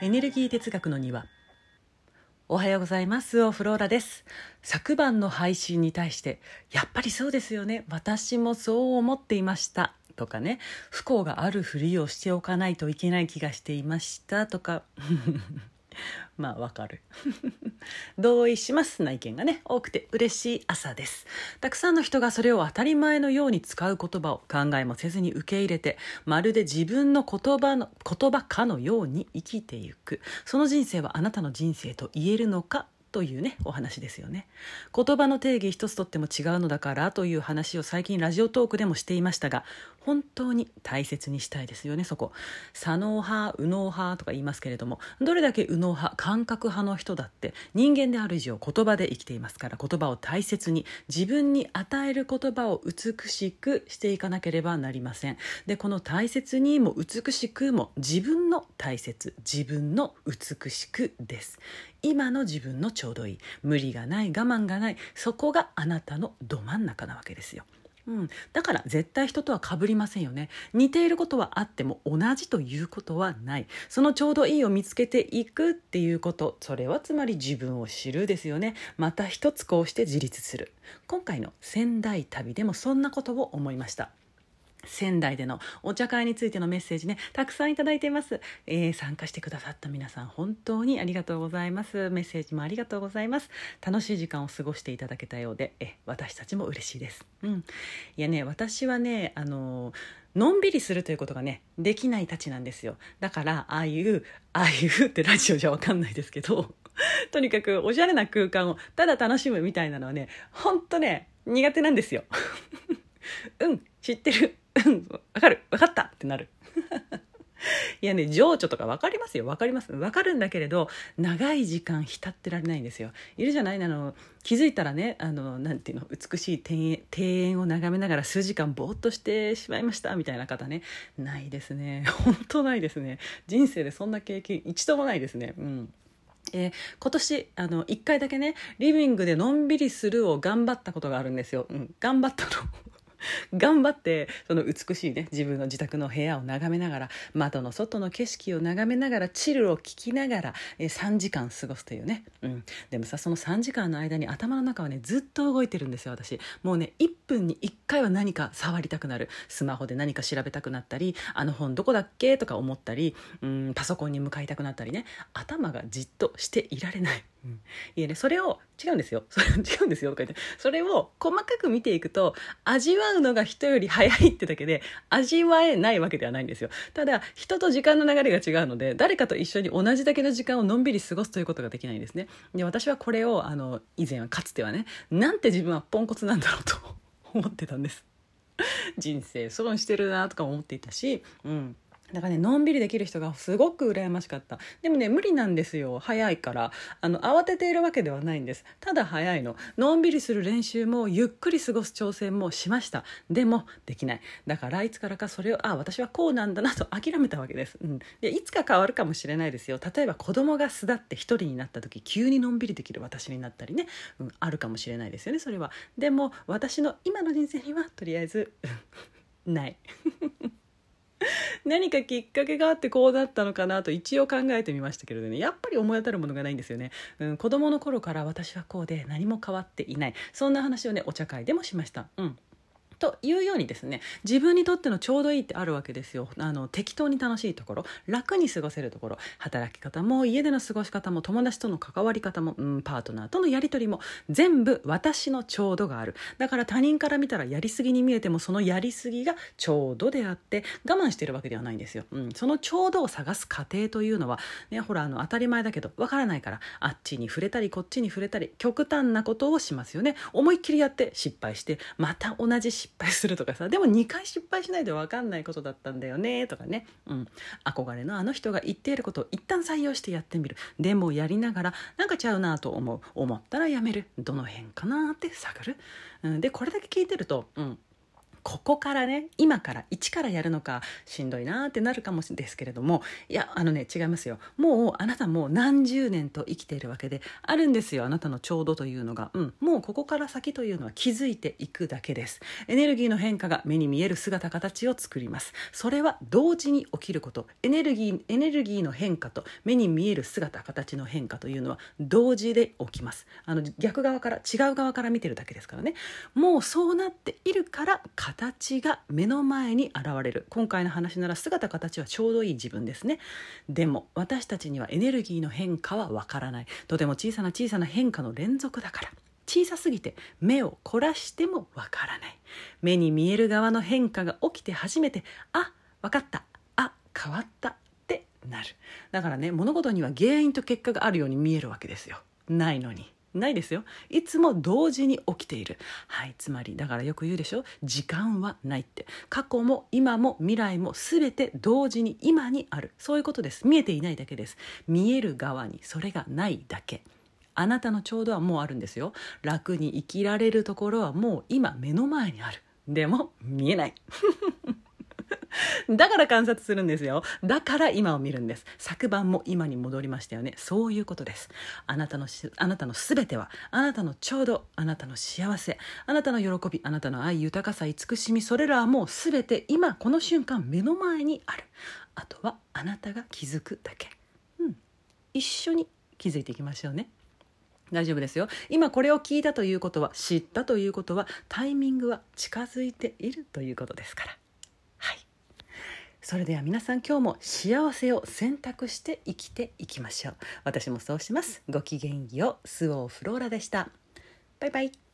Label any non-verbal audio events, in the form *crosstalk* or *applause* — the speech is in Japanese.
エネルギー哲学の庭。おはようございます。オフローラです。昨晩の配信に対してやっぱりそうですよね。私もそう思っていました。とかね。不幸があるふりをしておかないといけない気がしていました。とか。*laughs* まあわかる。*laughs* 同意しますな意見がね。多くて嬉しい朝です。たくさんの人がそれを当たり前のように使う言葉を考えもせずに受け入れてまるで自分の言葉の言葉かのように生きていく。その人生はあなたの人生と言えるのかというねお話ですよね。言葉の定義一つとっても違うのだからという話を最近ラジオトークでもしていましたが本当に大切にしたいですよねそこ。左脳派右脳派とか言いますけれどもどれだけ右脳派感覚派の人だって人間である以上言葉で生きていますから言葉を大切に自分に与える言葉を美しくしていかなければなりません。でこの大切にも美しくも自分の大切自分の美しくです。今の自分のちょうどいい。無理がない我慢がないそこがあなたのど真ん中なわけですよ。うん、だから絶対人とは被りませんよね。似ていることはあっても同じということはない。そのちょうどいいを見つけていくっていうこと。それはつまり自分を知るですよね。また一つこうして自立する。今回の仙台旅でもそんなことを思いました。仙台でのお茶会についてのメッセージねたくさんいただいています、えー、参加してくださった皆さん本当にありがとうございます。メッセージもありがとうございます。楽しい時間を過ごしていただけたようでえ私たちも嬉しいです。うん。いやね私はねあののんびりするということがねできないたちなんですよ。だからああいうああいうってラジオじゃわかんないですけど *laughs* とにかくおしゃれな空間をただ楽しむみたいなのはねほんとね苦手なんですよ。*laughs* うん知ってる。わかるわかったってなる。*laughs* いやね、情緒とか分かりますよ。分かります。分かるんだけれど、長い時間浸ってられないんですよ。いるじゃない？あの、気づいたらね、あの、なていうの、美しい庭園を眺めながら数時間ぼーっとしてしまいました、みたいな方ね。ないですね。*laughs* 本当ないですね。人生でそんな経験一度もないですね。うん。えー、今年あの1回だけねリビングでのんびりするを頑張ったことがあるんですよ、うん、頑張ったの *laughs* 頑張ってその美しいね自分の自宅の部屋を眺めながら窓の外の景色を眺めながらチルを聞きながら、え3時間過ごすというね、うん、でもさその3時間の間に頭の中はねずっと動いてるんですよ私。もうね1分に1回は何か触りたくなる。スマホで何か調べたくなったりあの本どこだっけとか思ったり、うん、パソコンに向かいたくなったりね。頭がじっとしていられない。うん、いやねそれを違うんですよ。それ違うんですよとか言って。それを細かく見ていくと味わうのが人より早いってだけで味わえないわけではないんですよ。ただ人と時間の流れが違うので誰かと一緒に同じだけの時間をのんびり過ごすということができないんですね。で私はこれをあの以前はかつてはねなんて自分はポンコツなんだろうと *laughs* 思ってたんです。人生損してるなとか思っていたしうん。だからねのんびりできる人がすごく羨ましかった。でもね無理なんですよ。早いから。あの慌てているわけではないんです。ただ早いの。のんびりする練習もゆっくり過ごす挑戦もしました。でもできない。だからいつからかそれをあ私はこうなんだなと諦めたわけです、うん、でいつか変わるかもしれないですよ。例えば子供が巣立って一人になった時急にのんびりできる私になったりね、うん、あるかもしれないですよねそれは。でも私の今の人生にはとりあえずない。何かきっかけがあってこうだったのかなと一応考えてみましたけれどね。やっぱり思い当たるものがないんですよね、うん、子供の頃から私はこうで何も変わっていない。そんな話をねお茶会でもしました。うん。というようにですね自分にとってのちょうどいいってあるわけですよ。あの適当に楽しいところ楽に過ごせるところ働き方も家での過ごし方も友達との関わり方も、うん、パートナーとのやり取りも全部私のちょうどがある。だから他人から見たらやりすぎに見えてもそのやりすぎがちょうどであって我慢してるわけではないんですよ、うん、そのちょうどを探す過程というのはねほらあの当たり前だけどわからないからあっちに触れたりこっちに触れたり極端なことをしますよね。思いっきりやって失敗してまた同じ失失敗するとかさでも2回失敗しないで分かんないことだったんだよねとかね、うん、憧れのあの人が言っていることを一旦採用してやってみる。でもやりながらなんかちゃうなと思う。思ったらやめる。どの辺かなって探る、うん、でこれだけ聞いてると、うん、ここからね今から一からやるのかしんどいなーってなるかもしれないですけれどもいやあのね違いますよ。もうあなたもう何十年と生きているわけであるんですよ。あなたのちょうどというのが、うん、もうここから先というのは気づいていくだけです。エネルギーの変化が目に見える姿形を作ります。それは同時に起きること。エネルギーエネルギーの変化と目に見える姿形の変化というのは同時で起きます。あの逆側から違う側から見てるだけですからね。もうそうなっているから形が目の前に現れる。今回の話なら姿形はちょうどいい自分ですね。でも私たちにはエネルギーの変化はわからない。とても小さな小さな変化の連続だから。小さすぎて目を凝らしてもわからない。目に見える側の変化が起きて初めてあ分かった。あ変わったってなる。だからね物事には原因と結果があるように見えるわけですよ。ないのに。ないですよ。いつも同時に起きている。はいつまりだからよく言うでしょ？時間はないって。過去も今も未来も全て同時に今にある。そういうことです。見えていないだけです。見える側にそれがないだけ。あなたのちょうどはもうあるんですよ。楽に生きられるところはもう今目の前にある。でも見えない。*laughs* *laughs* だから観察するんですよ。だから今を見るんです。昨晩も今に戻りましたよね。そういうことです。あなたのあなたの全ては、あなたのちょうど、あなたの幸せ、あなたの喜び、あなたの愛、豊かさ、慈しみ、それらはもう全て今この瞬間目の前にある。あとはあなたが気づくだけ。うん。一緒に気づいていきましょうね。大丈夫ですよ今これを聞いたということは知ったということはタイミングは近づいているということですからそれでは皆さん今日も幸せを選択して生きていきましょう。私もそうします。ごきげんよう。スオーフローラでした。バイバイ。